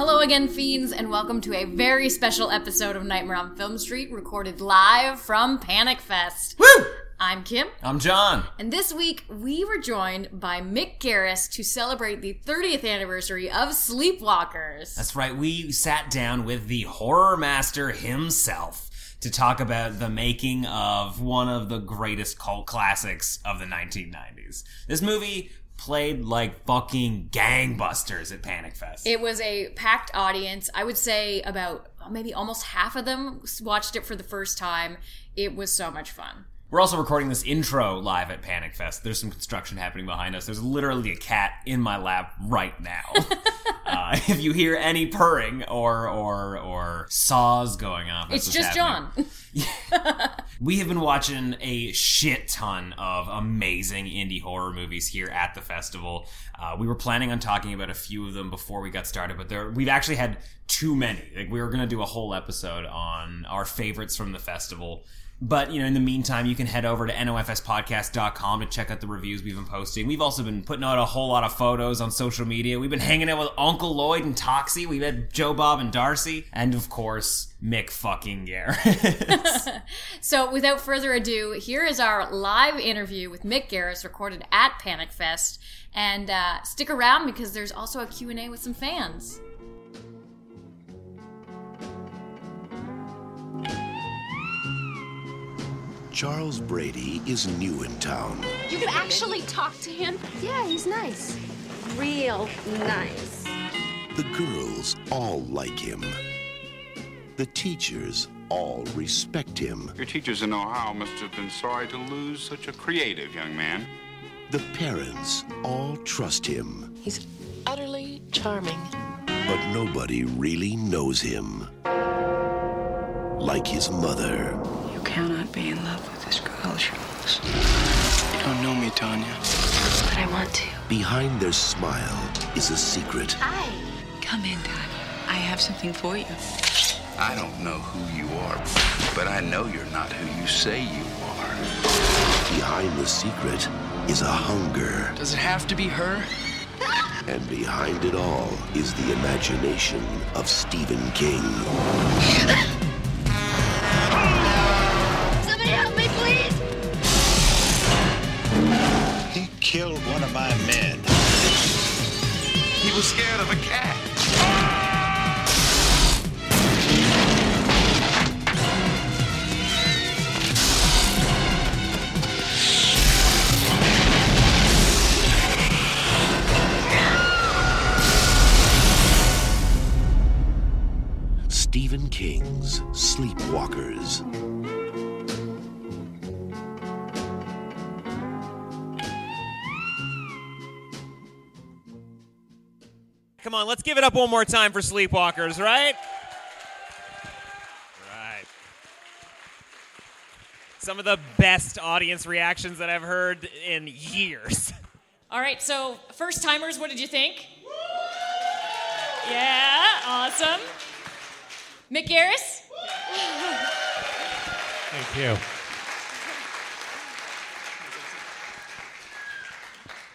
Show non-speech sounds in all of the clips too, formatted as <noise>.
Hello again, fiends, and welcome to a very special episode of Nightmare on Film Street, recorded live from Panic Fest. Woo! I'm Kim, I'm John. and this week we were joined by Mick Garris to celebrate the 30th anniversary of Sleepwalkers. That's right, we sat down with the horror master himself to talk about the making of one of the greatest cult classics of the 1990s. This movie played like fucking gangbusters at Panic Fest. It was a packed audience. I would say about maybe almost half of them watched it for the first time. It was so much fun. We're also recording this intro live at Panic Fest. There's some construction happening behind us. There's literally a cat in my lap right now. <laughs> uh, if you hear any purring or or or saws going off, It's just happening. John. <laughs> We have been watching a shit ton of amazing indie horror movies here at the festival. Uh, we were planning on talking about a few of them before we got started, but there we've actually had too many. Like we were going to do a whole episode on our favorites from the festival. But, you know, in the meantime, you can head over to nofspodcast.com to check out the reviews we've been posting. We've also been putting out a whole lot of photos on social media. We've been hanging out with Uncle Lloyd and Toxie. We've had Joe Bob and Darcy. And, of course, Mick fucking Garris. <laughs> <laughs> So, without further ado, here is our live interview with Mick Garris, recorded at Panic Fest. And uh, stick around because there's also a Q&A with some fans. Charles Brady is new in town. You could actually talk to him? Yeah, he's nice. Real nice. The girls all like him. The teachers all respect him. Your teachers in Ohio must have been sorry to lose such a creative young man. The parents all trust him. He's utterly charming. But nobody really knows him. Like his mother. You be in love with this girl, Charles. You don't know me, Tanya. But I want to. Behind their smile is a secret. Hi. Come in, Dad. I have something for you. I don't know who you are, but I know you're not who you say you are. Behind the secret is a hunger. Does it have to be her? And behind it all is the imagination of Stephen King. <laughs> my men. He was scared of a cat. Stephen King's Sleepwalkers. On, let's give it up one more time for Sleepwalkers, right? Right. Some of the best audience reactions that I've heard in years. <laughs> All right, so first timers, what did you think? Yeah, awesome. Mick Garris? Thank you.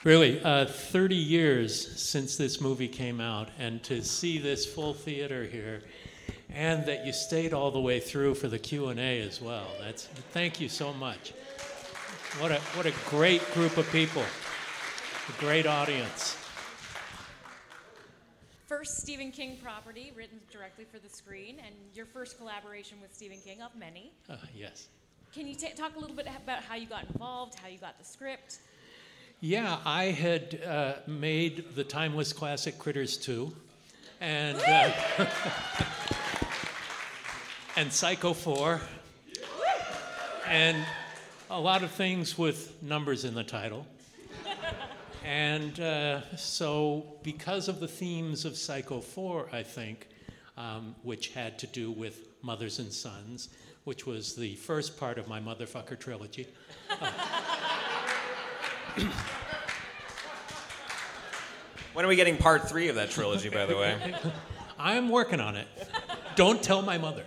Really, uh, 30 years since this movie came out, and to see this full theater here, and that you stayed all the way through for the Q and A as well. That's thank you so much. What a what a great group of people, a great audience. First Stephen King property written directly for the screen, and your first collaboration with Stephen King of many. Uh, yes. Can you ta talk a little bit about how you got involved, how you got the script? Yeah, I had uh, made the timeless classic Critters 2, and uh, <laughs> and Psycho 4, and a lot of things with numbers in the title. And uh, so, because of the themes of Psycho 4, I think, um, which had to do with mothers and sons, which was the first part of my motherfucker trilogy. When are we getting part three of that trilogy, by the way? <laughs> I'm working on it. Don't tell my mother.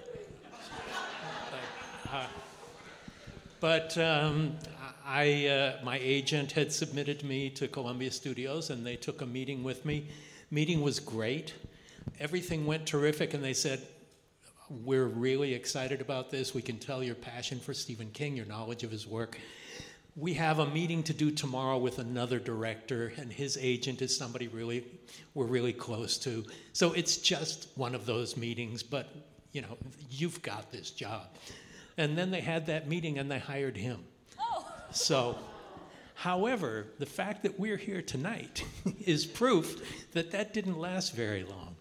But um, I, uh, my agent had submitted me to Columbia Studios, and they took a meeting with me. Meeting was great. Everything went terrific, and they said, "We're really excited about this. We can tell your passion for Stephen King, your knowledge of his work." We have a meeting to do tomorrow with another director, and his agent is somebody really we're really close to. So it's just one of those meetings, but you know, you've got this job. And then they had that meeting and they hired him. Oh. So, however, the fact that we're here tonight <laughs> is proof that that didn't last very long.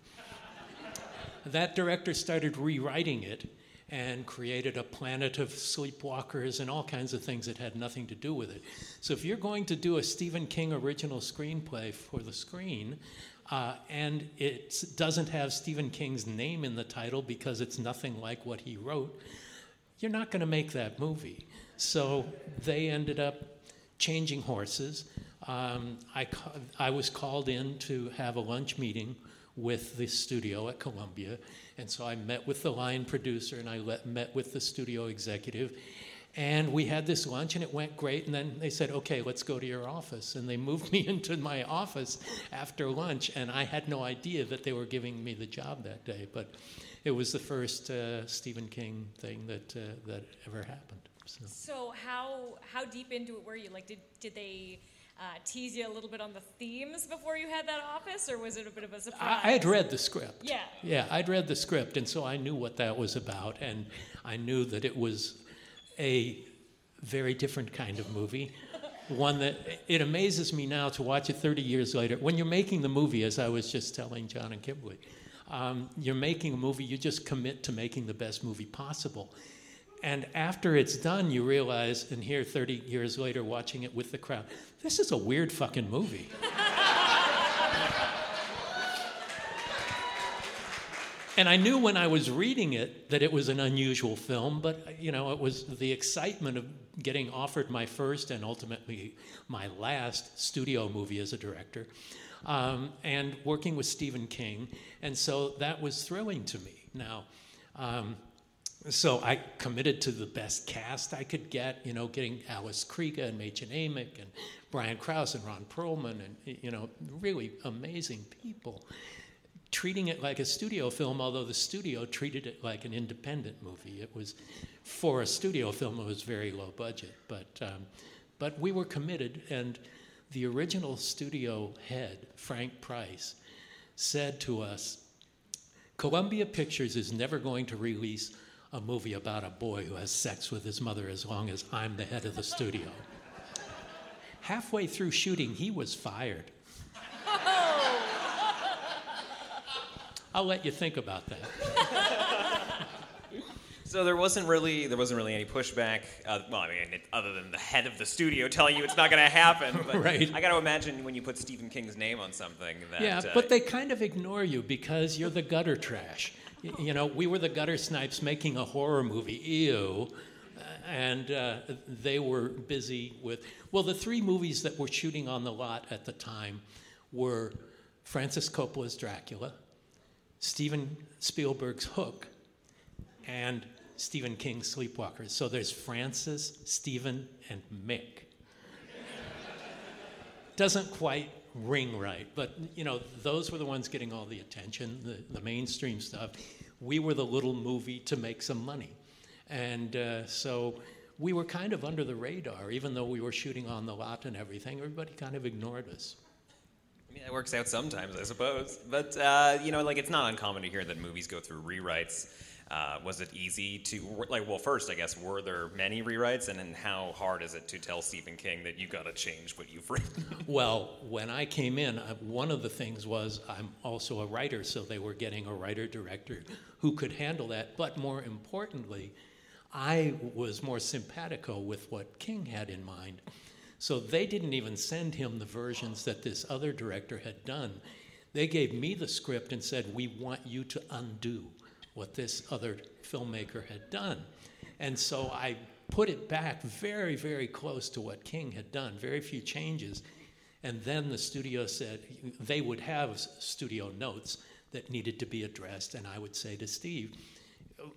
That director started rewriting it and created a planet of sleepwalkers and all kinds of things that had nothing to do with it. So if you're going to do a Stephen King original screenplay for the screen, uh, and it doesn't have Stephen King's name in the title because it's nothing like what he wrote, you're not going to make that movie. So they ended up changing horses. Um, I, I was called in to have a lunch meeting with the studio at Columbia and so I met with the line producer and I let, met with the studio executive. And we had this lunch and it went great. And then they said, okay, let's go to your office. And they moved <laughs> me into my office after lunch. And I had no idea that they were giving me the job that day. But it was the first uh, Stephen King thing that, uh, that ever happened. So. so how, how deep into it were you? Like, did, did they uh, tease you a little bit on the themes before you had that office, or was it a bit of a surprise? I, I had read the script. Yeah. Yeah, I'd read the script, and so I knew what that was about, and I knew that it was a very different kind of movie. <laughs> One that it amazes me now to watch it 30 years later. When you're making the movie, as I was just telling John and Kimberly, um, you're making a movie, you just commit to making the best movie possible. And after it's done, you realize, and here 30 years later, watching it with the crowd, this is a weird fucking movie. <laughs> and I knew when I was reading it that it was an unusual film, but you know, it was the excitement of getting offered my first and ultimately my last studio movie as a director, um, and working with Stephen King, and so that was thrilling to me. Now. Um, so I committed to the best cast I could get, you know, getting Alice Krige and Mädchen Amick and Brian Krause and Ron Perlman and, you know, really amazing people. Treating it like a studio film, although the studio treated it like an independent movie. It was, for a studio film, it was very low budget. But, um, but we were committed, and the original studio head, Frank Price, said to us Columbia Pictures is never going to release a movie about a boy who has sex with his mother as long as I'm the head of the studio. Halfway through shooting, he was fired. I'll let you think about that. So there wasn't really there wasn't really any pushback. Uh, well, I mean, it, other than the head of the studio telling you it's not going to happen. But <laughs> right. I got to imagine when you put Stephen King's name on something. That, yeah, uh, but they kind of ignore you because you're the gutter trash. You know, we were the gutter snipes making a horror movie. Ew. And uh, they were busy with, well, the three movies that were shooting on the lot at the time were Francis Coppola's Dracula, Steven Spielberg's Hook, and Stephen King's Sleepwalkers. So there's Francis, Stephen, and Mick. Doesn't quite ring right. But you know, those were the ones getting all the attention, the, the mainstream stuff. We were the little movie to make some money, and uh, so we were kind of under the radar, even though we were shooting on the lot and everything. Everybody kind of ignored us. I mean, it works out sometimes, I suppose. But uh, you know, like it's not uncommon to hear that movies go through rewrites. Uh, was it easy to like? Well, first, I guess, were there many rewrites, and then how hard is it to tell Stephen King that you got to change what you've <laughs> written? well, when I came in, uh, one of the things was I'm also a writer, so they were getting a writer director who could handle that. But more importantly, I was more simpatico with what King had in mind. So they didn't even send him the versions that this other director had done. They gave me the script and said, We want you to undo what this other filmmaker had done. And so I put it back very, very close to what King had done, very few changes. And then the studio said they would have studio notes that needed to be addressed. And I would say to Steve,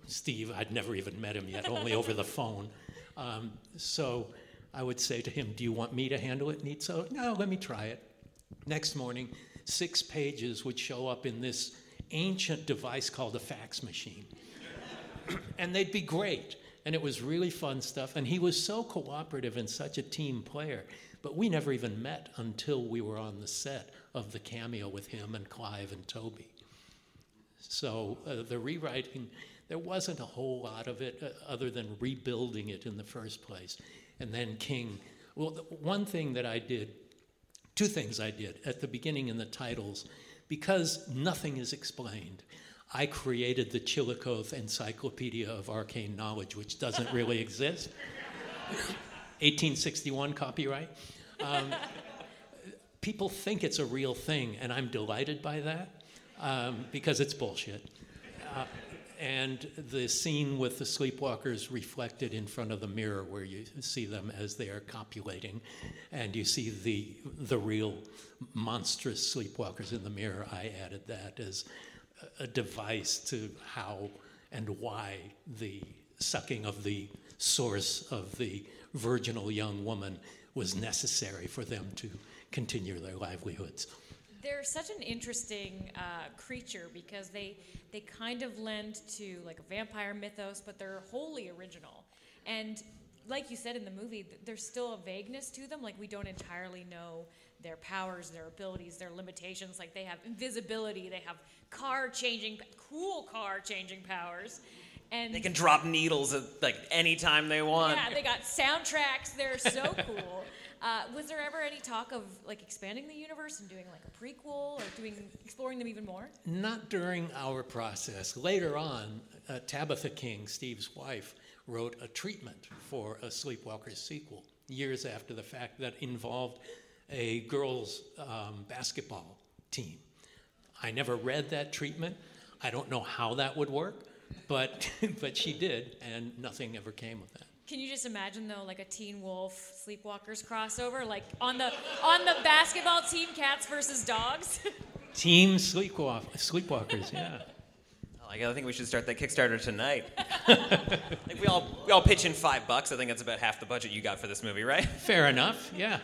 Steve, I'd never even met him yet, only over the phone. Um, so I would say to him, Do you want me to handle it, Nitso? No, let me try it. Next morning, six pages would show up in this ancient device called a fax machine. and they'd be great. And it was really fun stuff. And he was so cooperative and such a team player. But we never even met until we were on the set of the cameo with him and Clive and Tobe. So uh, the rewriting, there wasn't a whole lot of it uh, other than rebuilding it in the first place. And then King, well, the one thing that I did, two things I did at the beginning in the titles, because nothing is explained. I created the Chillicothe Encyclopedia of Arcane Knowledge, which doesn't really <laughs> exist. 1861 copyright. Um, people think it's a real thing, and I'm delighted by that um, because it's bullshit. Uh, and the scene with the sleepwalkers reflected in front of the mirror, where you see them as they are copulating, and you see the the real monstrous sleepwalkers in the mirror. I added that as a device to how and why the sucking of the source of the virginal young woman was necessary for them to continue their livelihoods. They're such an interesting uh, creature because they they kind of lend to like a vampire mythos, but they're wholly original. And like you said in the movie, there's still a vagueness to them. Like we don't entirely know their powers, their abilities, their limitations. Like they have invisibility, they have car changing, cool car changing powers. And they can drop needles at like any time they want. Yeah, they got soundtracks. They're so cool. <laughs> Uh, was there ever any talk of like expanding the universe and doing like a prequel or doing exploring them even more? Not during our process. Later on, uh, Tabitha King, Steve's wife, wrote a treatment for a Sleepwalkers sequel years after the fact that involved a girls' um, basketball team. I never read that treatment. I don't know how that would work, but <laughs> but she did, and nothing ever came of that. Can you just imagine though, like a Teen Wolf Sleepwalkers crossover, like on the on the basketball team, cats versus dogs? <laughs> Team Sleepwalk- Sleepwalkers, yeah. <laughs> Like, I think we should start that Kickstarter tonight. <laughs> like we all we all pitch in five bucks. I think that's about half the budget you got for this movie, right? Fair enough. Yeah.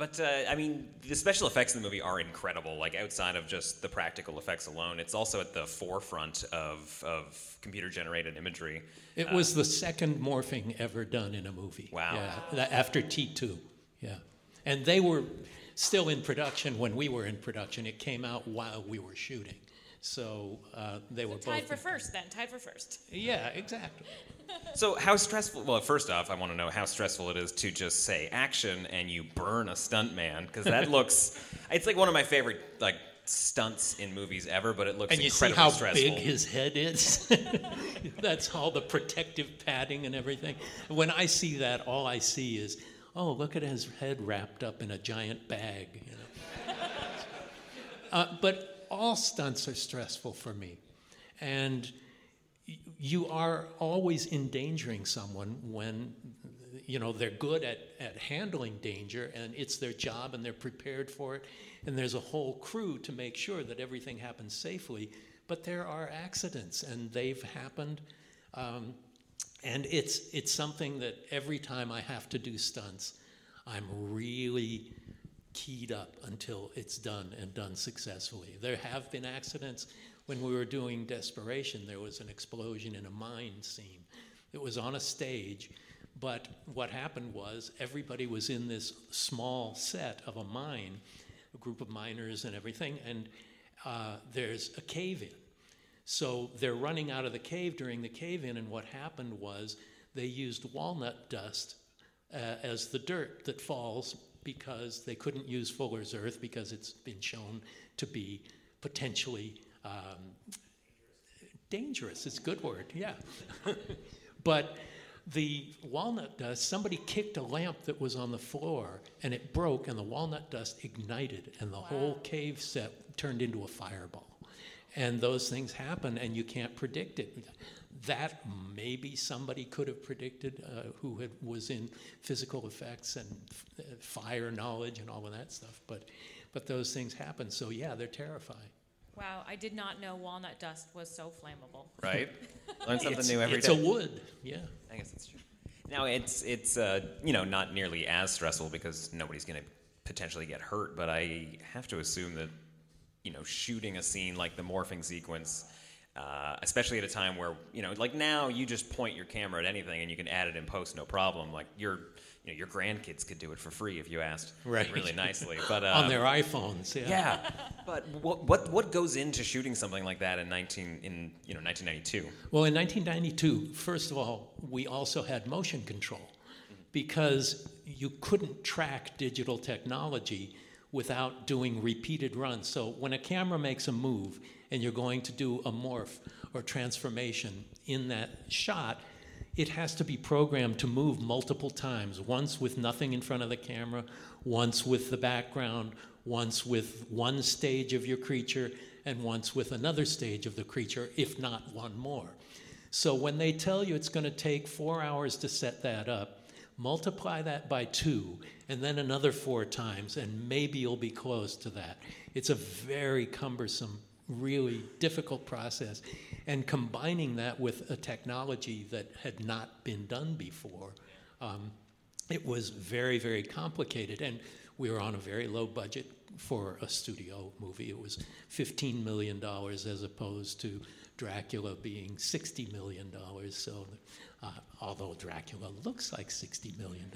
But uh, I mean, the special effects in the movie are incredible. Like outside of just the practical effects alone, it's also at the forefront of of computer generated imagery. It uh, was the second morphing ever done in a movie. Wow. Yeah, after T two. Yeah, and they were still in production when we were in production. It came out while we were shooting. So uh, they were tied both for first. Then tied for first. Yeah, exactly. So how stressful? Well, first off, I want to know how stressful it is to just say action and you burn a stuntman because that <laughs> looks. It's like one of my favorite like stunts in movies ever, but it looks and you see how stressful. big his head is. <laughs> That's all the protective padding and everything. When I see that, all I see is, oh, look at his head wrapped up in a giant bag. You know? <laughs> uh, but all stunts are stressful for me. And you are always endangering someone when you know they're good at, at handling danger and it's their job and they're prepared for it and there's a whole crew to make sure that everything happens safely but there are accidents and they've happened um, and it's it's something that every time i have to do stunts i'm really keyed up until it's done and done successfully. There have been accidents. When we were doing Desperation, there was an explosion in a mine scene. It was on a stage, but what happened was everybody was in this small set of a mine, a group of miners and everything, and uh, there's a cave in. So they're running out of the cave during the cave in, and what happened was they used walnut dust uh, as the dirt that falls because they couldn't use Fuller's Earth because it's been shown to be potentially um, dangerous. It's a good word, yeah. <laughs> but the walnut dust, somebody kicked a lamp that was on the floor and it broke, and the walnut dust ignited, and the whole cave set turned into a fireball. And those things happen, and you can't predict it. That maybe somebody could have predicted uh, who had, was in physical effects and f- uh, fire knowledge and all of that stuff, but, but those things happen. So, yeah, they're terrifying. Wow, I did not know walnut dust was so flammable. Right? <laughs> Learn something It's- new every it's day. a wood, yeah. I guess that's true. Now it's it's uh, you know not nearly as stressful because nobody's going to potentially get hurt, but I have to assume that you know shooting a scene like the morphing sequence, uh, especially at a time where you know like now you just point your camera at anything and you can add it in post no problem. Like your you know your grandkids could do it for free if you asked Right. really nicely, <laughs> but uh, On their iPhones, yeah. yeah. But what what what goes into shooting something like that in nineteen in you know nineteen ninety two? Well, in 1992, first of all, we also had motion control because you couldn't track digital technology without doing repeated runs. So when a camera makes a move and you're going to do a morph or transformation in that shot, it has to be programmed to move multiple times once with nothing in front of the camera, once with the background, once with one stage of your creature, and once with another stage of the creature, if not one more. So when they tell you it's going to take four hours to set that up, multiply that by two, and then another four times, and maybe you'll be close to that. It's a very cumbersome, really difficult process. And combining that with a technology that had not been done before, um, it was very, very complicated. And we were on a very low budget for a studio movie. It was $15 million as opposed to Dracula being $60 million. So, uh, although Dracula looks like $60 million.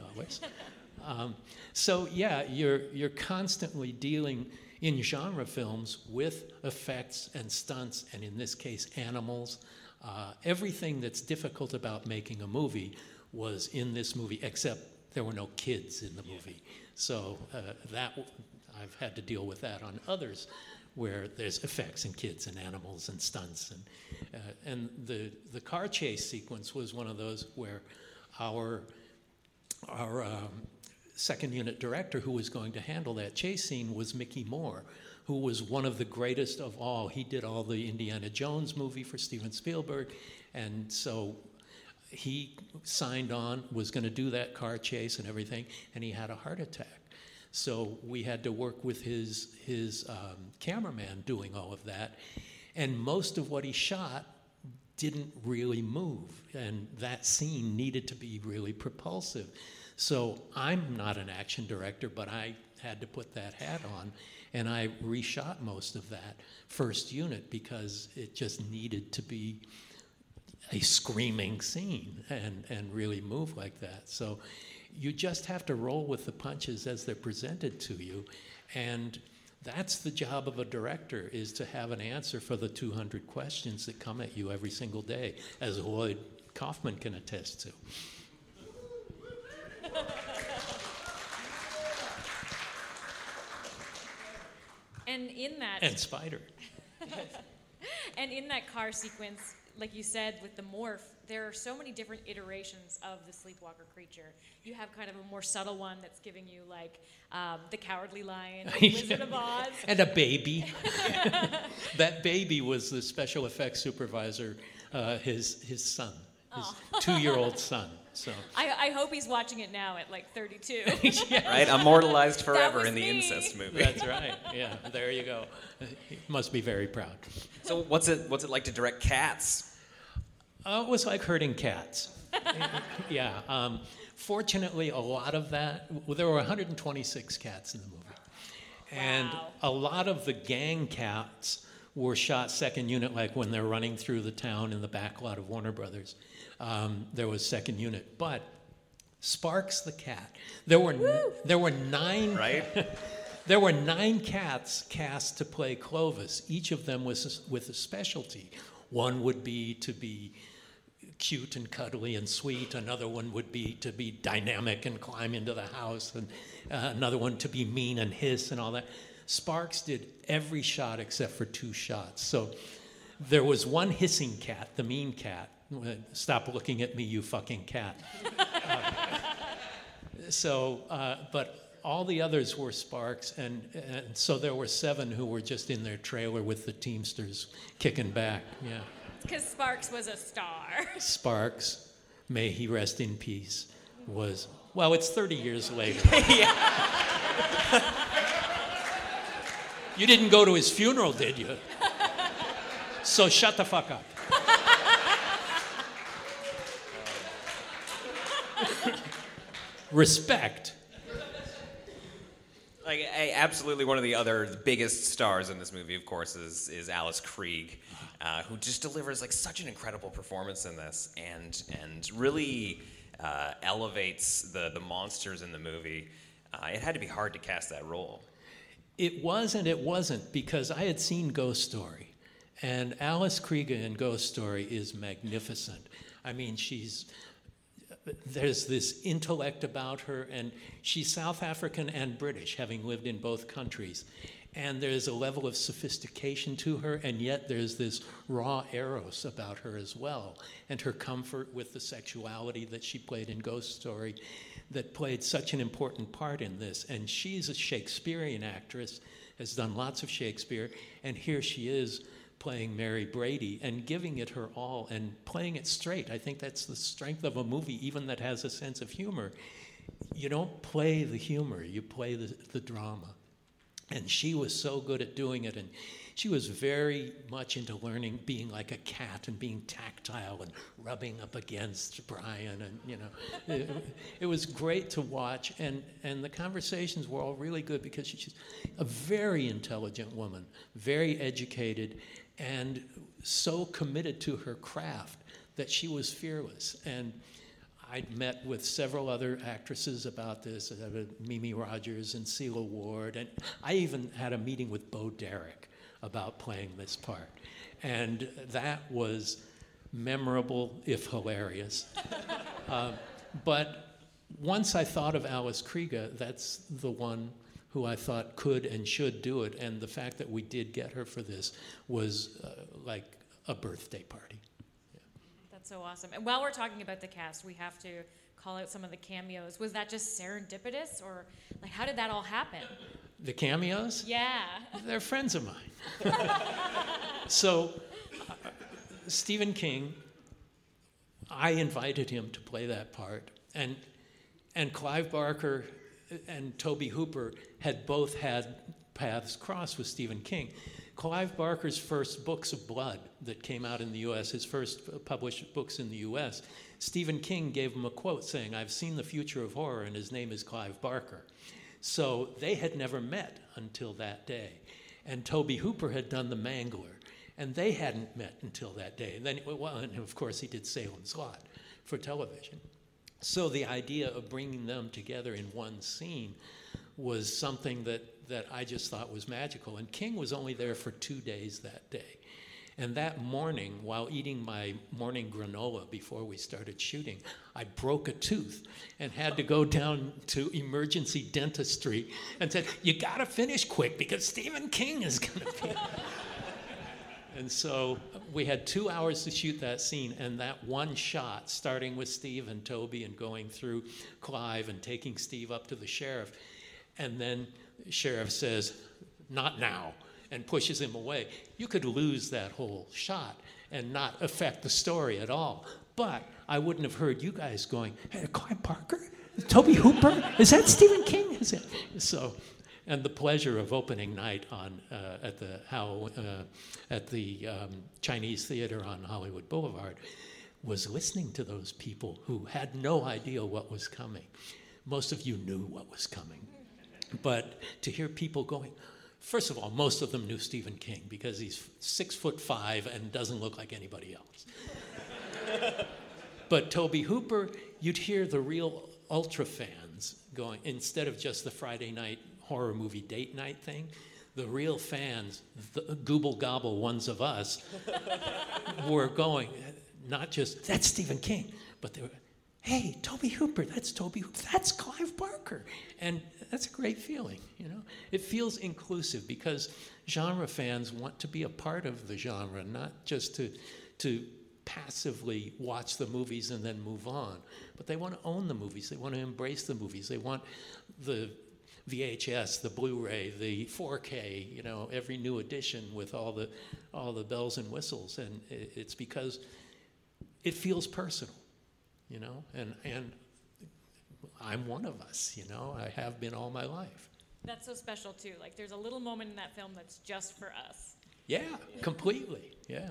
<laughs> um, so, yeah, you're, you're constantly dealing in genre films with effects and stunts, and in this case, animals. Uh, everything that's difficult about making a movie was in this movie, except there were no kids in the movie. So uh, that I've had to deal with that on others, where there's effects and kids and animals and stunts and uh, and the the car chase sequence was one of those where our our um, second unit director who was going to handle that chase scene was Mickey Moore, who was one of the greatest of all. He did all the Indiana Jones movie for Steven Spielberg, and so he signed on, was going to do that car chase and everything, and he had a heart attack. So we had to work with his his um, cameraman doing all of that, and most of what he shot didn't really move, and that scene needed to be really propulsive. So I'm not an action director, but I had to put that hat on, and I reshot most of that first unit because it just needed to be a screaming scene and, and really move like that. So you just have to roll with the punches as they're presented to you. And that's the job of a director is to have an answer for the 200 questions that come at you every single day, as Lloyd Kaufman can attest to. <laughs> And in that And Spider. <laughs> and in that car sequence, like you said, with the morph, there are so many different iterations of the sleepwalker creature. You have kind of a more subtle one that's giving you like um, the cowardly lion, the <laughs> Wizard of Oz, and a baby. that baby was the special effects supervisor, uh, his his son, his Aw. <laughs> two-year-old son. So I, I hope he's watching it now at like 32. <laughs> Right? Immortalized forever in the me. incest movie. that's right. Yeah, there you go. He must be very proud. So what's it what's it like to direct cats? Uh, it was like herding cats. <laughs> yeah. Um, fortunately, a lot of that, well, there were 126 cats in the movie. And a lot of the gang cats were shot second unit, like when they're running through the town in the back lot of Warner Brothers. Um, there was second unit. But Sparks the cat, there were, n- there were nine. Right? <laughs> There were nine cats cast to play Clovis. Each of them was with a specialty. One would be to be cute and cuddly and sweet. Another one would be to be dynamic and climb into the house. And uh, another one to be mean and hiss and all that. Sparks did every shot except for two shots. So There was one hissing cat, the mean cat. Stop looking at me, you fucking cat. Uh, so, uh, but all the others were Sparks, and, and so there were seven who were just in their trailer with the Teamsters kicking back. Yeah. Because Sparks was a star. Sparks, may he rest in peace, was, well, it's 30 years later. <laughs> you didn't go to his funeral, did you? So shut the fuck up. Respect. Like, I, absolutely, one of the other biggest stars in this movie, of course, is is Alice Krige, uh, who just delivers like such an incredible performance in this, and and really uh, elevates the the monsters in the movie. Uh, it had to be hard to cast that role. It was and it wasn't because I had seen Ghost Story, and Alice Krige in Ghost Story is magnificent. I mean, she's there's this intellect about her, and she's South African and British, having lived in both countries. And there's a level of sophistication to her, and yet there's this raw eros about her as well, and her comfort with the sexuality that she played in Ghost Story that played such an important part in this. And she's a Shakespearean actress, has done lots of Shakespeare, and here she is playing Mary Brady and giving it her all and playing it straight. I think that's the strength of a movie, even that has a sense of humor. You don't play the humor, you play the, the drama. And she was so good at doing it. And she was very much into learning being like a cat and being tactile and rubbing up against Brian. And, you know, it, it was great to watch. And, and the conversations were all really good because she's a very intelligent woman, very educated, and so committed to her craft that she was fearless. And I'd met with several other actresses about this, uh, Mimi Rogers and Sela Ward, and I even had a meeting with Bo Derek about playing this part. And that was memorable, if hilarious. <laughs> uh, but once I thought of Alice Krige, that's the one who I thought could and should do it. And the fact that we did get her for this was uh, like a birthday party. That's so awesome. And while we're talking about the cast, we have to call out some of the cameos. Was that just serendipitous, or like how did that all happen? The cameos? Yeah. They're friends of mine. <laughs> so, uh, Stephen King, I invited him to play that part, and and Clive Barker and Tobe Hooper had both had paths cross with Stephen King. Clive Barker's first books of blood that came out in the US, his first published books in the US, Stephen King gave him a quote saying, I've seen the future of horror, and his name is Clive Barker. So they had never met until that day. And Tobe Hooper had done The Mangler, and they hadn't met until that day. And then, well, and of course, he did Salem's Lot for television. So the idea of bringing them together in one scene was something that, that I just thought was magical. And King was only there for two days that day. And that morning, while eating my morning granola before we started shooting, I broke a tooth and had to go down to emergency dentistry and said, You gotta finish quick because Stephen King is gonna be. <laughs> And so we had two hours to shoot that scene, and that one shot, starting with Steve and Tobe and going through Clive and taking Steve up to the sheriff. And then the sheriff says, Not now, and pushes him away. You could lose that whole shot and not affect the story at all. But I wouldn't have heard you guys going, Hey, Clive Barker? Tobe Hooper? Is that Stephen King? Is it? So and the pleasure of opening night on uh, at the how uh, at the um, Chinese Theater on Hollywood Boulevard was listening to those people who had no idea what was coming. Most of you knew what was coming, but to hear people going. First of all, most of them knew Stephen King because he's six foot five and doesn't look like anybody else. <laughs> but Tobe Hooper, you'd hear the real ultra fans going instead of just the Friday night horror movie date night thing. The real fans, the gooble gobble ones of us, <laughs> were going, not just, that's Stephen King, but they were, hey, Tobe Hooper, that's Tobe Hooper, that's Clive Barker. And that's a great feeling, you know? It feels inclusive because genre fans want to be a part of the genre, not just to, to passively watch the movies and then move on, but they want to own the movies, they want to embrace the movies, they want the VHS, the Blu-ray, the 4K, you know, every new edition with all the all the bells and whistles, and it's because it feels personal, you know, and and I'm one of us, you know, I have been all my life. That's so special too. Like there's a little moment in that film that's just for us. Yeah, completely. Yeah.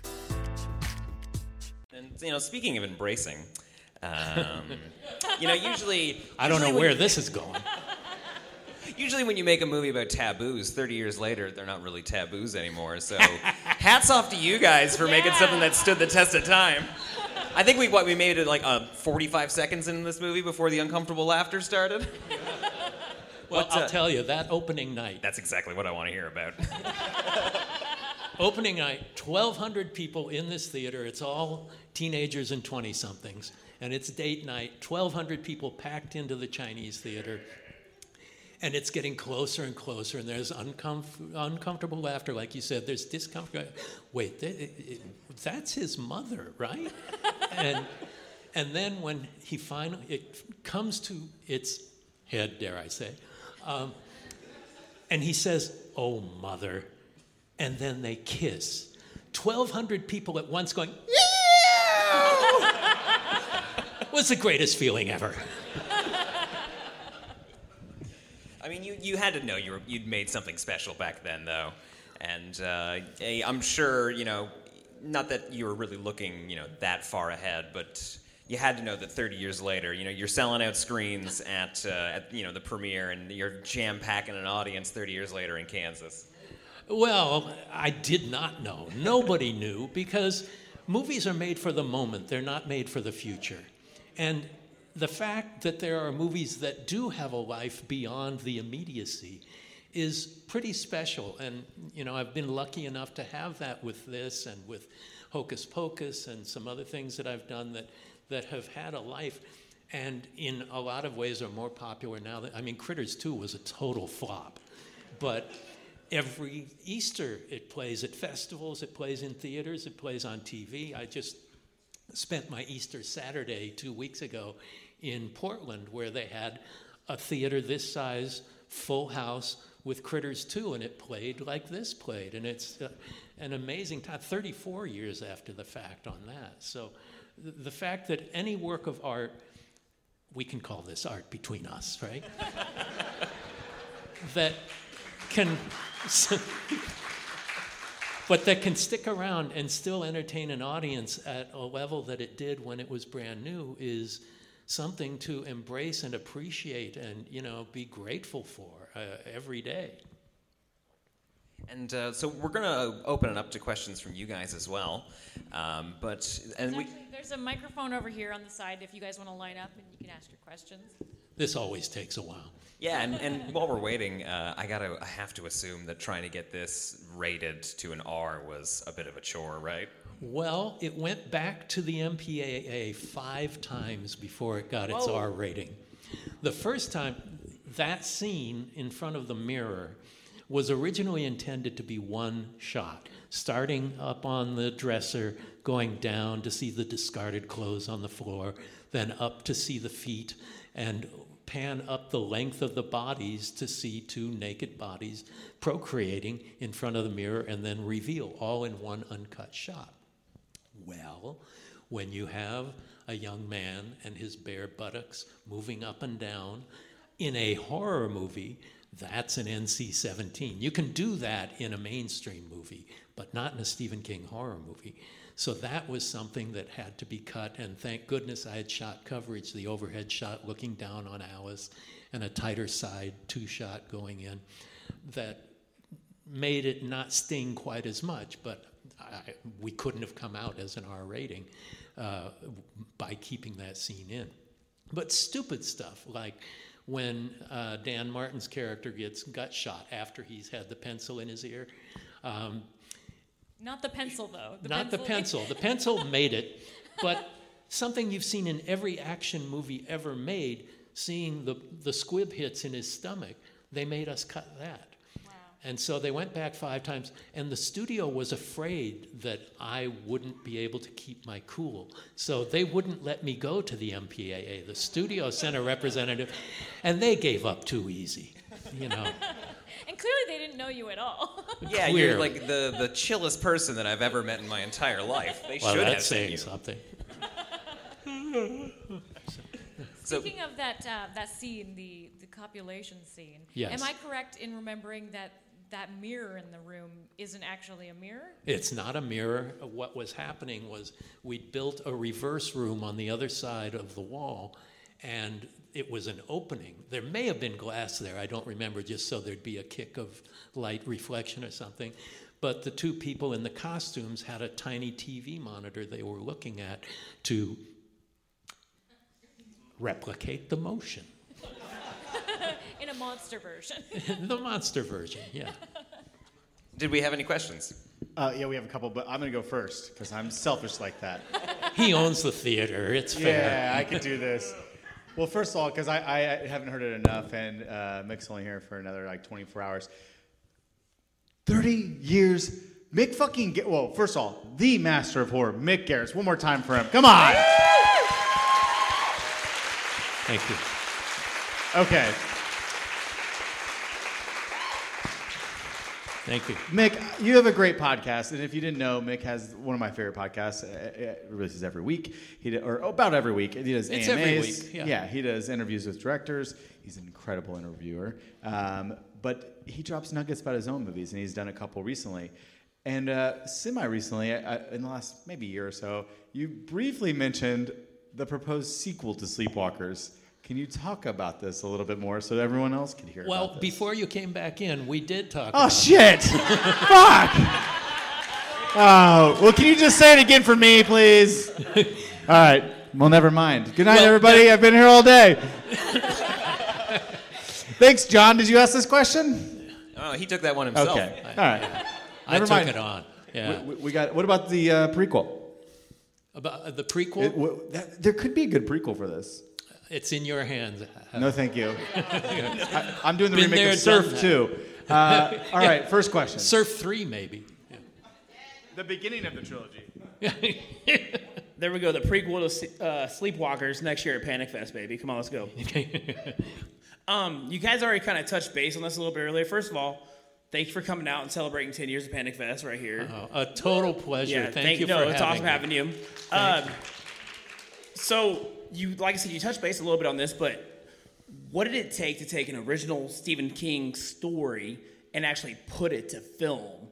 You know, speaking of embracing, um, you know, usually I don't know usually where you- this is going. Usually, when you make a movie about taboos, 30 years later, they're not really taboos anymore. So, <laughs> hats off to you guys for making something that stood the test of time. I think we what we made it like uh, 45 seconds in this movie before the uncomfortable laughter started. Well, What, I'll uh, tell you, that opening night, That's exactly what I want to hear about. <laughs> opening night, 1,200 people in this theater. It's all teenagers and 20 somethings. And it's date night, 1,200 people packed into the Chinese theater. And it's getting closer and closer, and there's uncomf- uncomfortable laughter, like you said. There's discomfort. Wait, it- it- that's his mother, right? <laughs> and and then when he finally it comes to its head, dare I say, um, and he says, "Oh, mother," and then they kiss. Twelve hundred people at once going. was the greatest feeling ever. I mean, you, you had to know you were, you'd made something special back then, though. And uh, eh, I'm sure, you know, not that you were really looking, you know, that far ahead, but you had to know that 30 years later, you know, you're selling out screens at, uh, at you know, the premiere and you're jam packing an audience 30 years later in Kansas. Well, I did not know. Nobody knew because movies are made for the moment, they're not made for the future. And the fact that there are movies that do have a life beyond the immediacy is pretty special. And, you know, I've been lucky enough to have that with this and with Hocus Pocus and some other things that I've done that, that have had a life and in a lot of ways are more popular now. Than, I mean, Critters 2 was a total flop. But every Easter it plays at festivals, it plays in theaters, it plays on TV. I just spent my Easter Saturday two weeks ago in Portland where they had a theater this size, full house with Critters 2, and it played like this played. And it's uh, an amazing time, 34 years after the fact on that. So th- the fact that any work of art, we can call this art between us, right? <laughs> that can <laughs> but that can stick around and still entertain an audience at a level that it did when it was brand new is something to embrace and appreciate and you know be grateful for uh, every day And uh, so we're going to open it up to questions from you guys as well. Um, but, and we, Actually, there's a microphone over here on the side if you guys want to line up and you can ask your questions. This always takes a while Yeah, and, and while we're waiting, uh, I gotta, I have to assume that trying to get this rated to an R was a bit of a chore, right? well it went back to the mpaa five times before it got its Whoa. r rating the first time that scene in front of the mirror was originally intended to be one shot starting up on the dresser, going down to see the discarded clothes on the floor, then up to see the feet, and pan up the length of the bodies to see two naked bodies procreating in front of the mirror, and then reveal all in one uncut shot. Well, when you have a young man and his bare buttocks moving up and down in a horror movie, that's an NC 17. You can do that in a mainstream movie, but not in a Stephen King horror movie. So that was something that had to be cut, and thank goodness I had shot coverage the overhead shot looking down on Alice and a tighter side two shot going in that made it not sting quite as much, but I, we couldn't have come out as an R rating uh, by keeping that scene in. But stupid stuff like when uh, Dan Martin's character gets gut shot after he's had the pencil in his ear. Um, Not the pencil, though. The not the pencil. The pencil made it, but something you've seen in every action movie ever made, seeing the, the squib hits in his stomach, they made us cut that. And so they went back five times, and the studio was afraid that I wouldn't be able to keep my cool. So they wouldn't let me go to the MPAA. The studio sent a representative, and they gave up too easy, you know. And clearly they didn't know you at all. <laughs> Yeah, Clear. you're like the, the chillest person that I've ever met in my entire life. They well, should that's have saying sent you. something. <laughs> So- Speaking of that uh, that scene, the the copulation scene. Yes. Am I correct in remembering that that mirror in the room isn't actually a mirror? It's not a mirror. What was happening was we built a reverse room on the other side of the wall, and it was an opening. There may have been glass there, I don't remember, just so there'd be a kick of light reflection or something. But the two people in the costumes had a tiny TV monitor they were looking at to replicate the motion. <laughs> in a monster version. <laughs> the monster version, yeah. <laughs> Did we have any questions? Uh, yeah, we have a couple, but I'm going to go first because I'm selfish like that. He owns the theater. It's fair. Yeah, I could do this. Well, first of all, because I, I haven't heard it enough, and uh, Mick's only here for another like 24 hours. 30 years. Mick fucking. Ga- well, first of all, the master of horror, Mick Garris. One more time for him. Come on. Thank you. Okay. Thank you. Mick, you have a great podcast, and if you didn't know, Mick has one of my favorite podcasts. Uh, It releases every week, he or about every week. He does It's AMAs. every week, yeah. he does interviews with directors. He's an incredible interviewer, um, but he drops nuggets about his own movies, and he's done a couple recently. And uh, semi recently, uh, in the last maybe year or so, you briefly mentioned the proposed sequel to Sleepwalkers. Can you talk about this a little bit more so that everyone else can hear? Well, about this? before you came back in, we did talk. Oh about shit! Fuck! Oh, well, can you just say it again for me, please? <laughs> All right. Well, never mind. Good night, Well, everybody. I've been here all day. <laughs> Thanks, John. Did you ask this question? Oh, he took that one himself. Okay. All right. I Never took mind. it on. Yeah. We, we got. What about the uh, prequel? About uh, the prequel? It- w- that- there could be a good prequel for this. It's in your hands. No, thank you. <laughs> I, I'm doing the Been remake there, of Surf done that. too. <laughs> Uh, all right. First question. Surf 3, maybe. The beginning of the trilogy. <laughs> There we go. The prequel to uh, Sleepwalkers next year at Panic Fest, baby. Come on, let's go. um, you guys already kind of touched base on this a little bit earlier. First of all, thank you for coming out and celebrating 10 years of Panic Fest right here. Oh, a total pleasure. Yeah, Thank, you no, for it's having awesome me. having you. So you, like I said, you touched base a little bit on this, but what did it take to take an original Stephen King story and actually put it to film?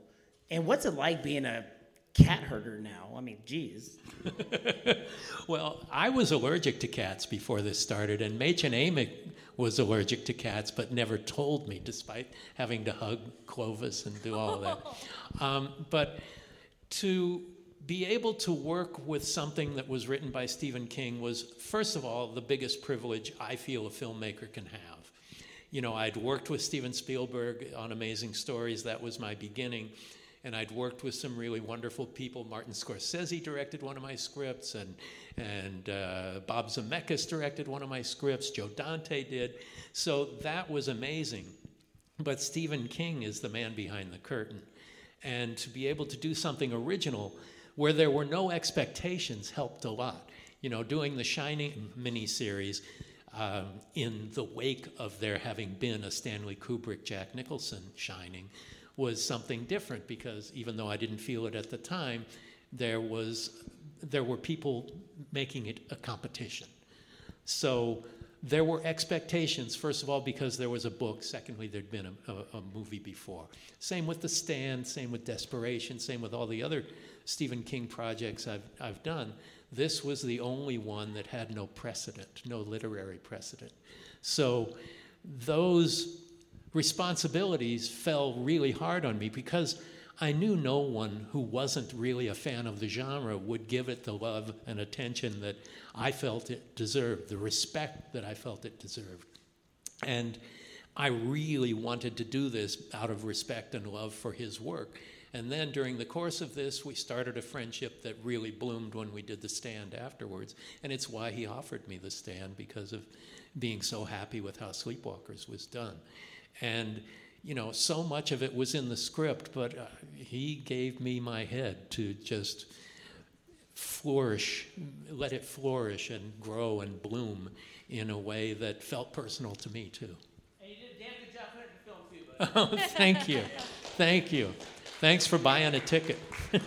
And what's it like being a cat herder now? I mean, geez. <laughs> Well, I was allergic to cats before this started, and Mädchen Amick was allergic to cats, but never told me, despite having to hug Clovis and do all of that. <laughs> Um, but to be able to work with something that was written by Stephen King was, first of all, the biggest privilege I feel a filmmaker can have. You know, I'd worked with Steven Spielberg on Amazing Stories, that was my beginning. And I'd worked with some really wonderful people. Martin Scorsese directed one of my scripts, and, and uh, Bob Zemeckis directed one of my scripts. Joe Dante did. So that was amazing. But Stephen King is the man behind the curtain. And to be able to do something original where there were no expectations helped a lot. You know, doing the Shining miniseries um, in the wake of there having been a Stanley Kubrick, Jack Nicholson Shining was something different because even though I didn't feel it at the time, there was there were people making it a competition. So there were expectations, first of all, because there was a book. Secondly, there'd been a, a, a, movie before. Same with The Stand, same with Desperation, same with all the other Stephen King projects I've, I've done. This was the only one that had no precedent, no literary precedent. So those responsibilities fell really hard on me because I knew no one who wasn't really a fan of the genre would give it the love and attention that I felt it deserved, the respect that I felt it deserved. And I really wanted to do this out of respect and love for his work. And then during the course of this, we started a friendship that really bloomed when we did the stand afterwards. And it's why he offered me the stand because of being so happy with how Sleepwalkers was done. And you know, so much of it was in the script, but uh, he gave me my head to just flourish, let it flourish and grow and bloom in a way that felt personal to me too. And you did a damn good job putting it in film too. <laughs> oh, thank you, thank you, thanks for buying a ticket. <laughs>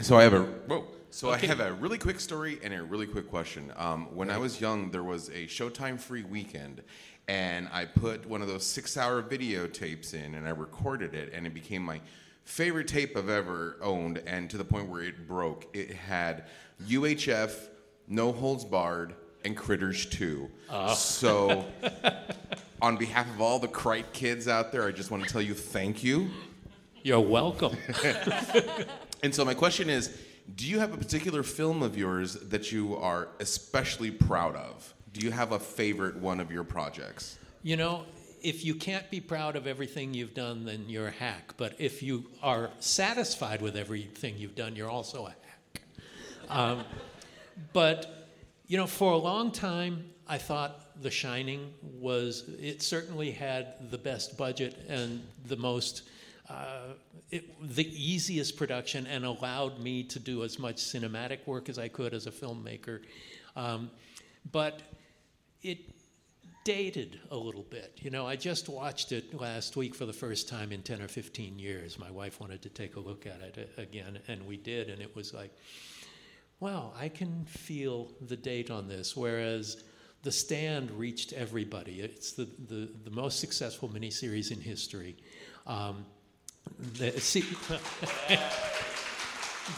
so I have a whoa. So okay. I have a really quick story and a really quick question. Um, when I was young, there was a Showtime free weekend, and I put one of those six hour videotapes in and I recorded it, and it became my favorite tape I've ever owned, and to the point where it broke. It had UHF, No Holds Barred, and Critters 2. Oh. So, <laughs> on behalf of all the Krite kids out there, I just want to tell you thank you. You're welcome. <laughs> <laughs> and so, my question is do you have a particular film of yours that you are especially proud of? Do you have a favorite one of your projects? You know, if you can't be proud of everything you've done, then you're a hack. But if you are satisfied with everything you've done, you're also a hack. Um, but, you know, for a long time, I thought The Shining was, it certainly had the best budget and the most, uh, it, the easiest production and allowed me to do as much cinematic work as I could as a filmmaker. Um, but it dated a little bit. You know, I just watched it last week for the first time in 10 or 15 years. My wife wanted to take a look at it again, and we did, and it was like, wow, I can feel the date on this. Whereas The Stand reached everybody. It's the, the, the most successful miniseries in history. Um, the, see,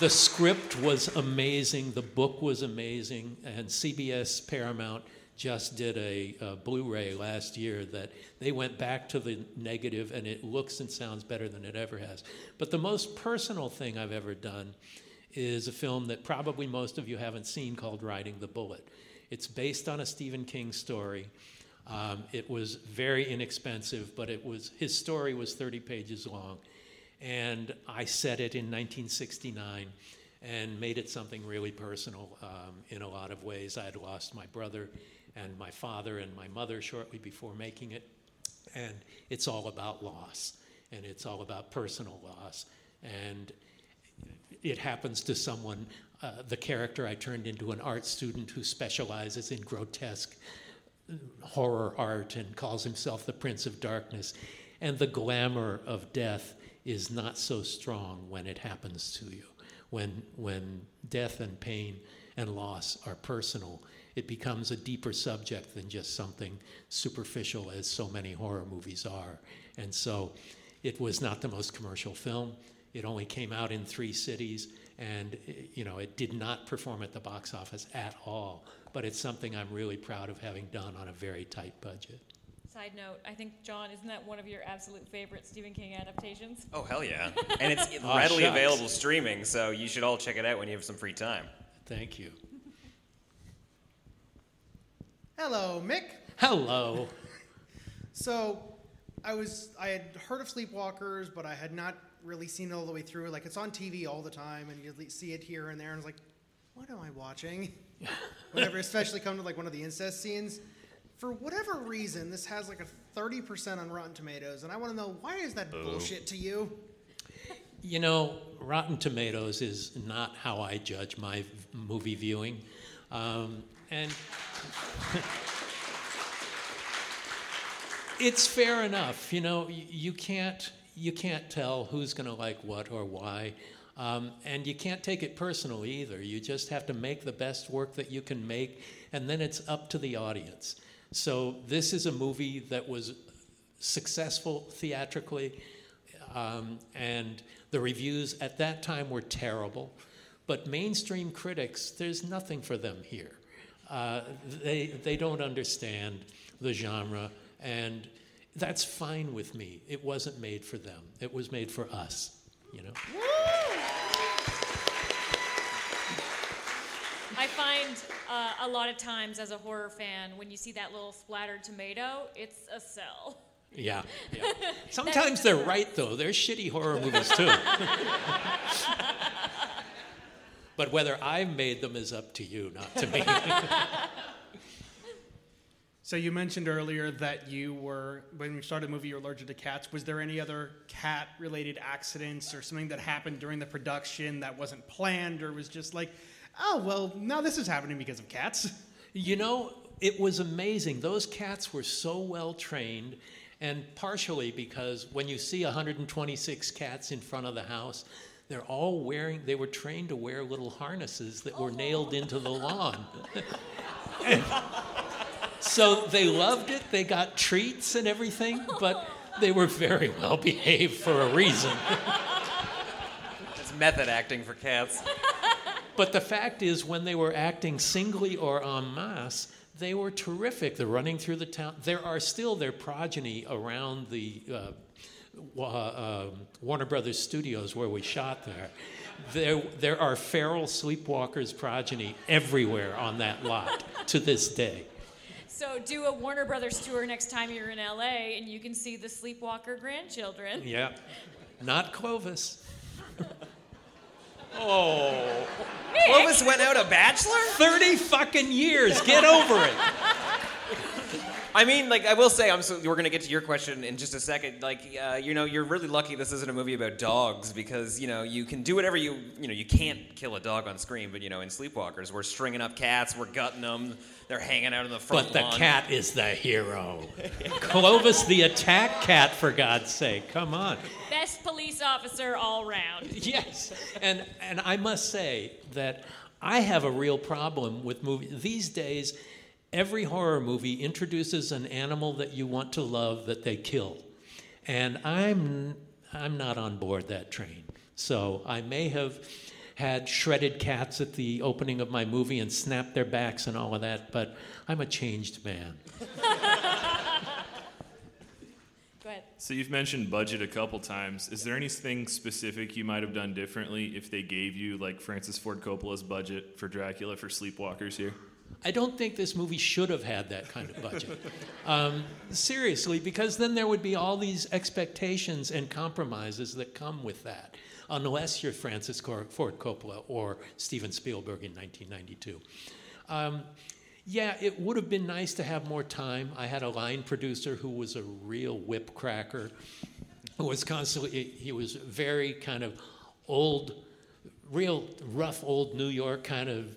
the script was amazing, the book was amazing, and CBS Paramount just did a, a Blu-ray last year that they went back to the negative, and it looks and sounds better than it ever has. But the most personal thing I've ever done is a film that probably most of you haven't seen called Riding the Bullet. It's based on a Stephen King story. Um, it was very inexpensive, but it was his story was 30 pages long, and I set it in 1969 and made it something really personal um, in a lot of ways. I had lost my brother and my father and my mother shortly before making it. And it's all about loss, and it's all about personal loss. And it happens to someone, uh, the character I turned into an art student who specializes in grotesque horror art and calls himself the Prince of Darkness. And the glamour of death is not so strong when it happens to you. When, when death and pain and loss are personal, it becomes a deeper subject than just something superficial, as so many horror movies are. And so it was not the most commercial film. It only came out in three cities, and you know it did not perform at the box office at all. But it's something I'm really proud of having done on a very tight budget. Side note, I think John, isn't that one of your absolute favorite Stephen King adaptations? Oh hell yeah! <laughs> And it's oh, readily shucks. available streaming, so you should all check it out when you have some free time. Thank you. Hello, Mick. Hello. So, I was I had heard of Sleepwalkers, but I had not really seen it all the way through. Like it's on TV all the time, and you see it here and there, and it's like, what am I watching? <laughs> Whenever, especially come to like one of the incest scenes. For whatever reason, this has like a thirty percent on Rotten Tomatoes, and I want to know why is that Boo. bullshit to you? You know, Rotten Tomatoes is not how I judge my v- movie viewing. Um, and <laughs> it's fair enough. You know, y- you can't, you can't tell who's going to like what or why. Um, and you can't take it personally either. You just have to make the best work that you can make, and then it's up to the audience. So, this is a movie that was successful theatrically, um, and the reviews at that time were terrible. But mainstream critics, there's nothing for them here. Uh, they, they don't understand the genre, and that's fine with me. It wasn't made for them, it was made for us, you know? I find uh, a lot of times as a horror fan, when you see that little splattered tomato, it's a sell. Yeah, <laughs> yeah. Sometimes they're right, though. They're shitty horror movies, too. <laughs> but whether I've made them is up to you, not to me. <laughs> So you mentioned earlier that you were, when you started the movie, you were allergic to cats. Was there any other cat-related accidents or something that happened during the production that wasn't planned, or was just like, oh well, now this is happening because of cats? You know, it was amazing. Those cats were so well trained, and partially because when you see 126 cats in front of the house, they're all wearing, they were trained to wear little harnesses that were nailed into the lawn. <laughs> So they loved it, they got treats and everything, but they were very well behaved for a reason. It's method acting for cats. But the fact is, when they were acting singly or en masse, they were terrific. They're running through the town. There are still their progeny around the uh, uh, Warner Brothers studios where we shot there. There, there are feral sleepwalkers progeny everywhere on that lot to this day. So do a Warner Brothers tour next time you're in LA, and you can see the sleepwalker grandchildren. Yeah, not Clovis. Oh, Clovis went out a bachelor? 30 fucking years. Get over it. I mean, like I will say, I'm so, we're gonna get to your question in just a second. Like, uh, you know, you're really lucky this isn't a movie about dogs because you know you can do whatever you you know you can't kill a dog on screen, but you know in Sleepwalkers we're stringing up cats, we're gutting them, they're hanging out in the front But the lawn. cat is the hero. Clovis the attack cat, for God's sake. Come on. Best police officer all round. <laughs> Yes. And, and I must say that I have a real problem with movies. These days, every horror movie introduces an animal that you want to love that they kill. And I'm, I'm not on board that train. So I may have had shredded cats at the opening of my movie and snapped their backs and all of that, but I'm a changed man. <laughs> So you've mentioned budget a couple times. Is there anything specific you might have done differently if they gave you like Francis Ford Coppola's budget for Dracula for Sleepwalkers here? I don't think this movie should have had that kind of budget. <laughs> um, seriously, because then there would be all these expectations and compromises that come with that, unless you're Francis Ford Coppola or Steven Spielberg in 1992. Um, yeah, it would have been nice to have more time. I had a line producer who was a real whip cracker, who was constantly, he was very kind of old, real rough old New York kind of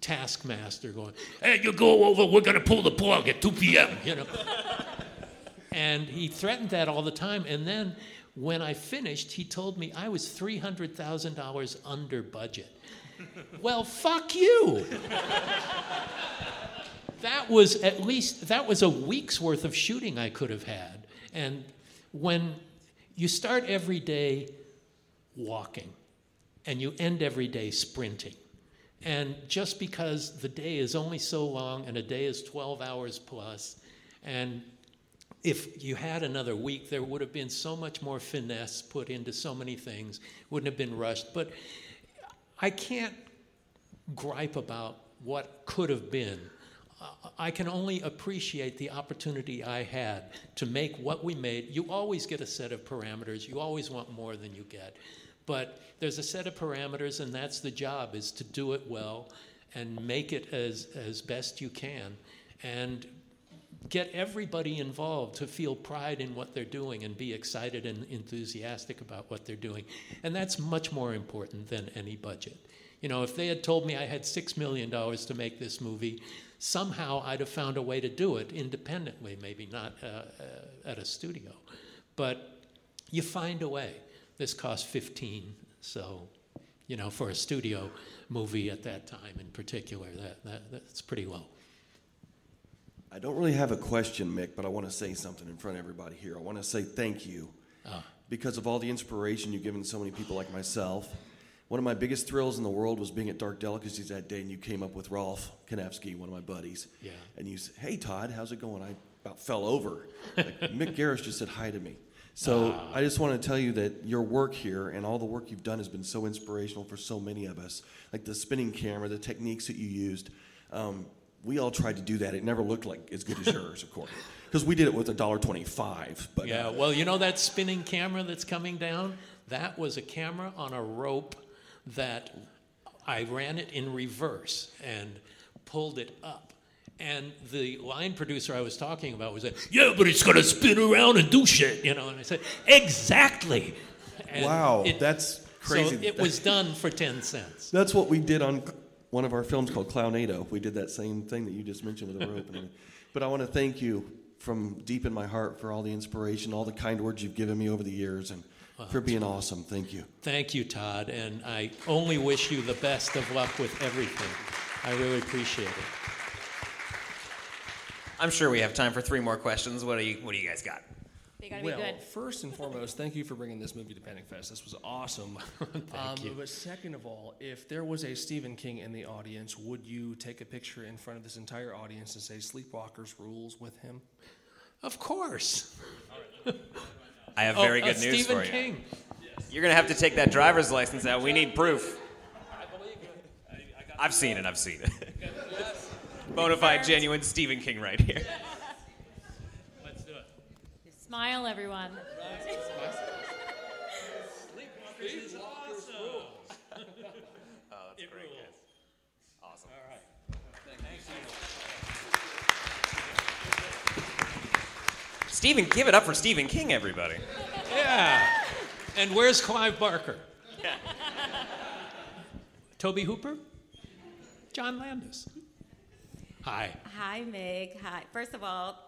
taskmaster going, hey, you go over, we're going to pull the plug at 2 p.m., you know. <laughs> and he threatened that all the time. And then when I finished, he told me I was $300,000 under budget. <laughs> well, fuck you. That was at least, that was a week's worth of shooting I could have had. And when you start every day walking and you end every day sprinting, and just because the day is only so long and a day is 12 hours plus, and if you had another week, there would have been so much more finesse put into so many things, wouldn't have been rushed. But I can't gripe about what could have been. I can only appreciate the opportunity I had to make what we made. You always get a set of parameters, you always want more than you get. But there's a set of parameters, and that's the job, is to do it well and make it as, as best you can. And get everybody involved to feel pride in what they're doing and be excited and enthusiastic about what they're doing. And that's much more important than any budget. You know, if they had told me I had $6 million to make this movie, somehow I'd have found a way to do it independently, maybe not uh, uh, at a studio. But you find a way. This cost 15, so, you know, for a studio movie at that time in particular, that, that that's pretty low. I don't really have a question, Mick, but I want to say something in front of everybody here. I want to say thank you Ah. because of all the inspiration you've given so many people like myself. One of my biggest thrills in the world was being at Dark Delicacies that day, and you came up with Rolf Kanefsky, one of my buddies. Yeah. And you said, "Hey, Todd, how's it going?" I about fell over. Like, <laughs> Mick Garris just said hi to me. So Ah. I just want to tell you that your work here and all the work you've done has been so inspirational for so many of us. Like the spinning camera, the techniques that you used. Um, we all tried to do that. It never looked like as good as yours, of course, <laughs> because we did it with a dollar twenty-five. But yeah, uh, well, you know that spinning camera that's coming down? That was a camera on a rope that I ran it in reverse and pulled it up. And the line producer I was talking about was like, "Yeah, but it's gonna spin around and do shit," you know. And I said, "Exactly." And Wow, that's crazy. So it was done for ten cents. That's what we did on one of our films called Clownado. We did that same thing that you just mentioned with the rope. but I want to thank you from deep in my heart for all the inspiration, all the kind words you've given me over the years, and for being awesome. Thank you. Thank you, Todd, and I only wish you the best of luck with everything. I really appreciate it. I'm sure we have time for three more questions. What do you What do you guys got? They gotta well, be good. first and foremost, thank you for bringing this movie to Panic Fest. This was awesome. <laughs> Thank um, you. But second of all, if there was a Stephen King in the audience, would you take a picture in front of this entire audience and say "Sleepwalkers rules" with him? Of course. I have Oh, very uh, good news Stephen for you. King. You're gonna have to take that driver's license out. We need proof. I've seen it. I've seen it. <laughs> Bonafide, genuine Stephen King right here. Let's do it. Smile, everyone. <laughs> Oh, that's great, guys. Awesome. All right. Stephen, give it up for Stephen King, everybody. Yeah. And where's Clive Barker? Yeah. <laughs> Tobe Hooper? John Landis. Hi. Hi, Meg. Hi. First of all,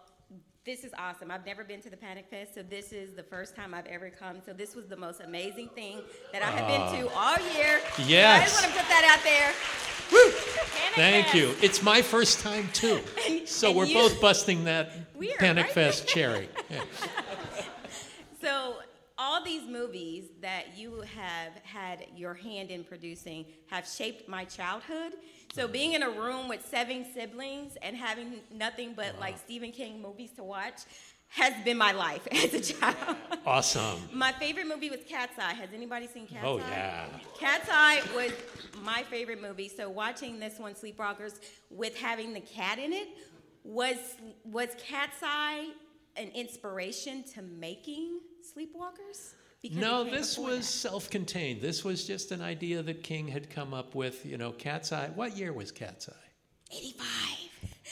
this is awesome. I've never been to the Panic Fest, so this is the first time I've ever come. So this was the most amazing thing that I have Ah. been to all year. Yes. I just want to put that out there. Thank you. It's my first time too. <laughs> So and we're you- both busting that Panic right? Fest cherry. Yeah. <laughs> So all these movies that you have had your hand in producing have shaped my childhood. So uh-huh. being in a room with seven siblings and having nothing but like Stephen King movies to watch has been my life <laughs> as a child. Awesome. My favorite movie was Cat's Eye. Has anybody seen Cat's Oh, Eye? yeah. Cat's Eye was my favorite movie. So watching this one, Sleepwalkers, with having the cat in it, was was Cat's Eye an inspiration to making Sleepwalkers? Because No, this before was self contained. This was just an idea that King had come up with. You know, Cat's Eye. What year was Cat's Eye? 85.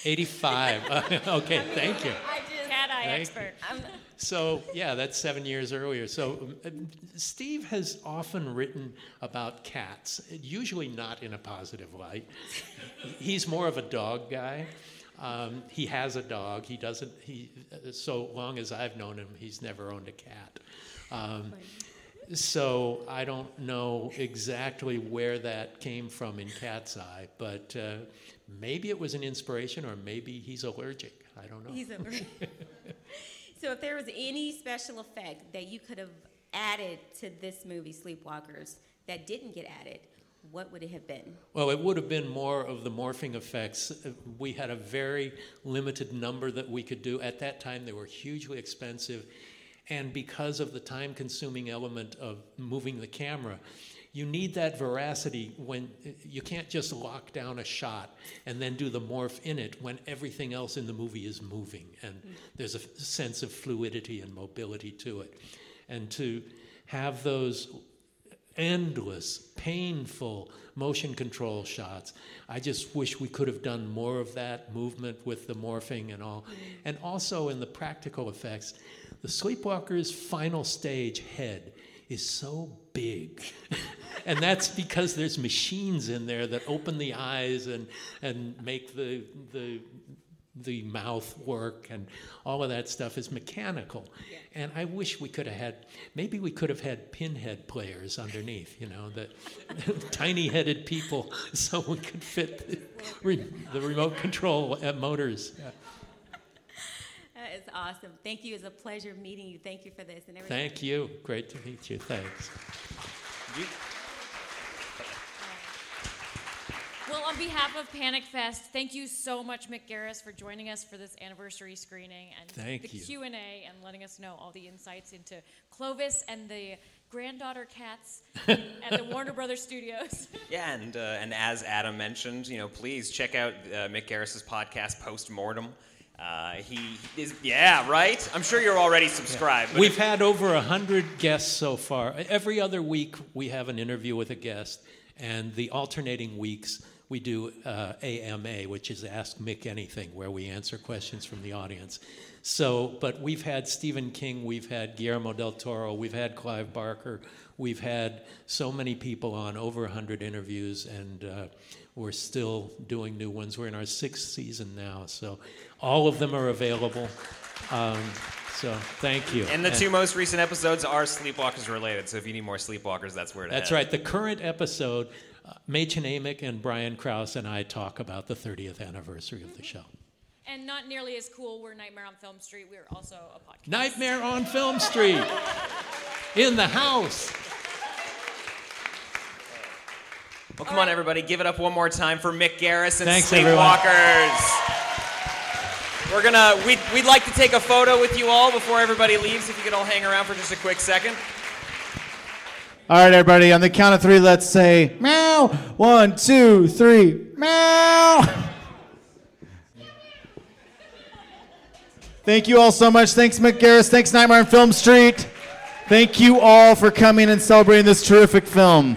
85. <laughs> <laughs> okay, thank you. I just cat eye Thank expert. So, yeah, that's seven years earlier. So, um, Steve has often written about cats, usually not in a positive light. He's more of a dog guy. Um, he has a dog. He doesn't, he, so long as I've known him, he's never owned a cat. Um, so I don't know exactly where that came from in Cat's Eye, but uh, maybe it was an inspiration or maybe he's allergic. I don't know. He's a <laughs> So if there was any special effect that you could have added to this movie, Sleepwalkers, that didn't get added, what would it have been? Well, it would have been more of the morphing effects. We had a very limited number that we could do. At that time, they were hugely expensive. And because of the time consuming element of moving the camera, you need that veracity when you can't just lock down a shot and then do the morph in it when everything else in the movie is moving and there's a sense of fluidity and mobility to it. And to have those endless, painful motion control shots. I just wish we could have done more of that movement with the morphing and all. And also in the practical effects, the Sleepwalker's final stage head is so big. <laughs> and that's because there's machines in there that open the eyes and, and make the, the, the mouth work and all of that stuff is mechanical. And I wish we could have had, maybe we could have had pinhead players underneath, you know, the <laughs> tiny headed people <laughs> so we could fit the, re, the remote control uh, motors. Yeah. That is awesome. Thank you. It's a pleasure meeting you. Thank you for this and everything. Thank you. Great to meet you. Thanks. Well, on behalf of Panic Fest, thank you so much, Mick Garris, for joining us for this anniversary screening and Thank the. Q and A, and letting us know all the insights into Clovis and the granddaughter cats <laughs> at the Warner Brothers Studios. <laughs> Yeah, and uh, and as Adam mentioned, you know, please check out uh, Mick Garris's podcast, Post Mortem. Uh, he is, yeah, right. I'm sure you're already subscribed. but We've had over a hundred guests so far. Every other week we have an interview with a guest, and the alternating weeks we do uh, AMA, which is Ask Mick Anything, where we answer questions from the audience. So, but we've had Stephen King, we've had Guillermo del Toro, we've had Clive Barker, we've had so many people on, over hundred interviews, and uh, we're still doing new ones. We're in our sixth season now, so all of them are available. Um, so thank you. And the two most recent episodes are Sleepwalkers related. So if you need more Sleepwalkers, that's where to That's head. right. The current episode, uh, Mädchen Amick and Brian Krause and I talk about the 30th anniversary of the show. and not nearly as cool, we're Nightmare on Film Street. We're also a podcast. Nightmare on Film Street. In the house. Well, come on, everybody, give it up one more time for Mick Garris and Thanks, everyone. Sleepwalkers. We're gonna, we'd, we'd like to take a photo with you all before everybody leaves. If you could all hang around for just a quick second. All right, everybody, on the count of three, let's say meow. One, two, three, meow. Thank you all so much. Thanks, Mick Garris. Thanks, Nightmare on Film Street. Thank you all for coming and celebrating this terrific film.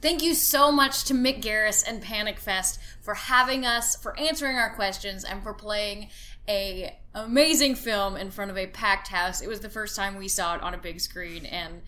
Thank you so much to Mick Garris and Panic Fest for having us, for answering our questions, and for playing a amazing film in front of a packed house. It was the first time we saw it on a big screen, and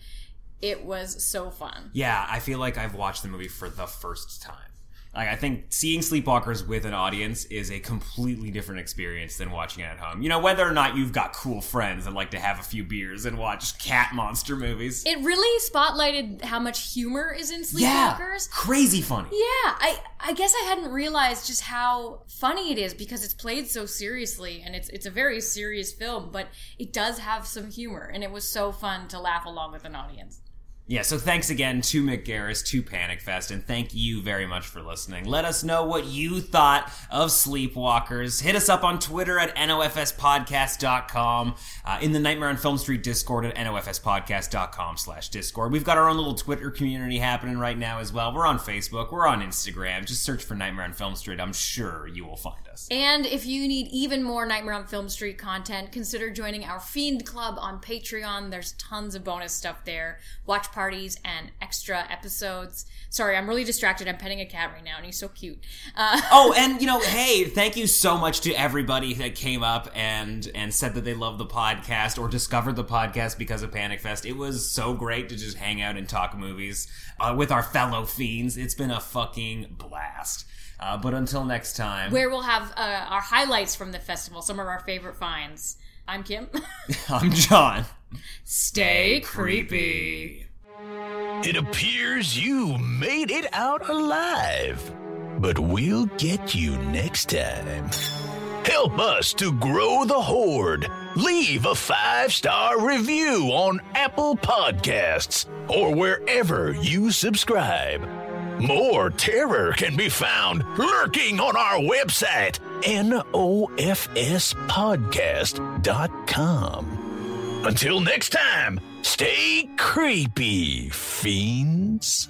it was so fun. Yeah, I feel like I've watched the movie for the first time. Like I think seeing Sleepwalkers with an audience is a completely different experience than watching it at home. You know, whether or not you've got cool friends that like to have a few beers and watch cat monster movies. It really spotlighted how much humor is in Sleepwalkers. Yeah, crazy funny. Yeah, I I guess I hadn't realized just how funny it is because it's played so seriously and it's it's a very serious film, but it does have some humor and it was so fun to laugh along with an audience. Yeah, so thanks again to Mick Garris, to Panic Fest, and thank you very much for listening. Let us know what you thought of Sleepwalkers. Hit us up on Twitter at nofspodcast.com, uh, in the Nightmare on Film Street Discord at nofspodcast.com slash Discord. We've got our own little Twitter community happening right now as well. We're on Facebook, we're on Instagram. Just search for Nightmare on Film Street. I'm sure you will find us. And if you need even more Nightmare on Film Street content, consider joining our Fiend Club on Patreon. There's tons of bonus stuff there. Watch parties and extra episodes. Sorry, I'm really distracted. I'm petting a cat right now, and he's so cute. Uh, oh, and <laughs> you know, hey, thank you so much to everybody that came up and and said that they love the podcast or discovered the podcast because of Panic Fest. It was so great to just hang out and talk movies uh, with our fellow fiends. It's been a fucking blast. Uh, but until next time, where we'll have uh, our highlights from the festival, some of our favorite finds. I'm Kim. <laughs> <laughs> I'm John. Stay creepy. It appears you made it out alive. But we'll get you next time. Help us to grow the horde. Leave a five star review on Apple Podcasts or wherever you subscribe. More terror can be found lurking on our website, nofspodcast.com. Until next time, stay creepy, fiends.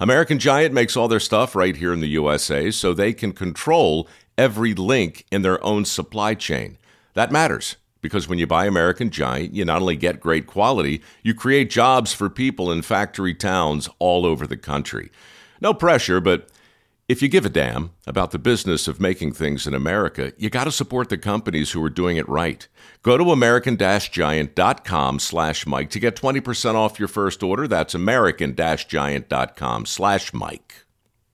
American Giant makes all their stuff right here in the USA so they can control every link in their own supply chain. That matters because when you buy American Giant, you not only get great quality, you create jobs for people in factory towns all over the country. No pressure, but if you give a damn about the business of making things in America, you got to support the companies who are doing it right. Go to american-giant.com slash Mike to get 20% off your first order. That's american-giant.com slash Mike.